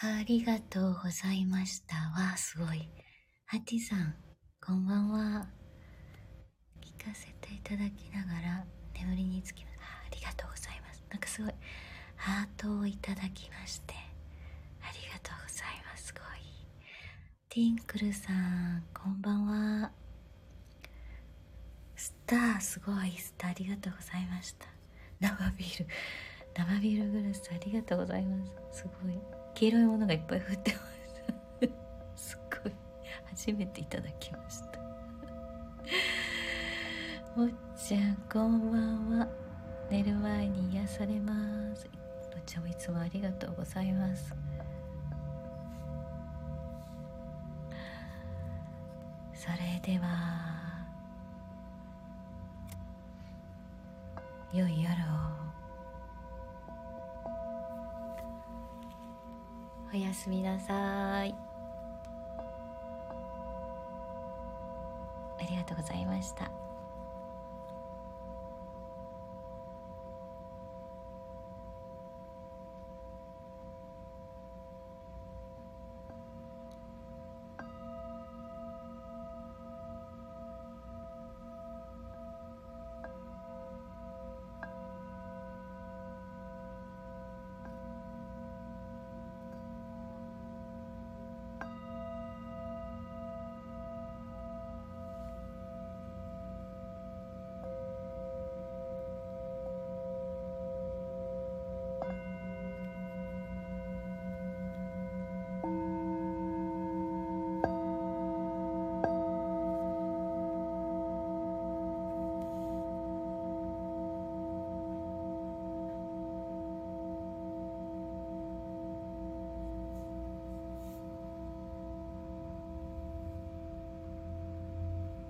ありがとうございました。わあ、すごい。ハティさん、こんばんは。聞かせていただきながら眠りにつきます。ありがとうございます。なんかすごい、ハートをいただきまして、ありがとうございます。すごい。ティンクルさん、こんばんは。スター、すごい。スター、ありがとうございました。生ビール。生ビールグラスありがとうございますすごい黄色いものがいっぱい降ってますすごい初めていただきましたおっちゃんこんばんは寝る前に癒されますおっちゃんもいつもありがとうございますそれでは良い夜をおやすみなさい。ありがとうございました。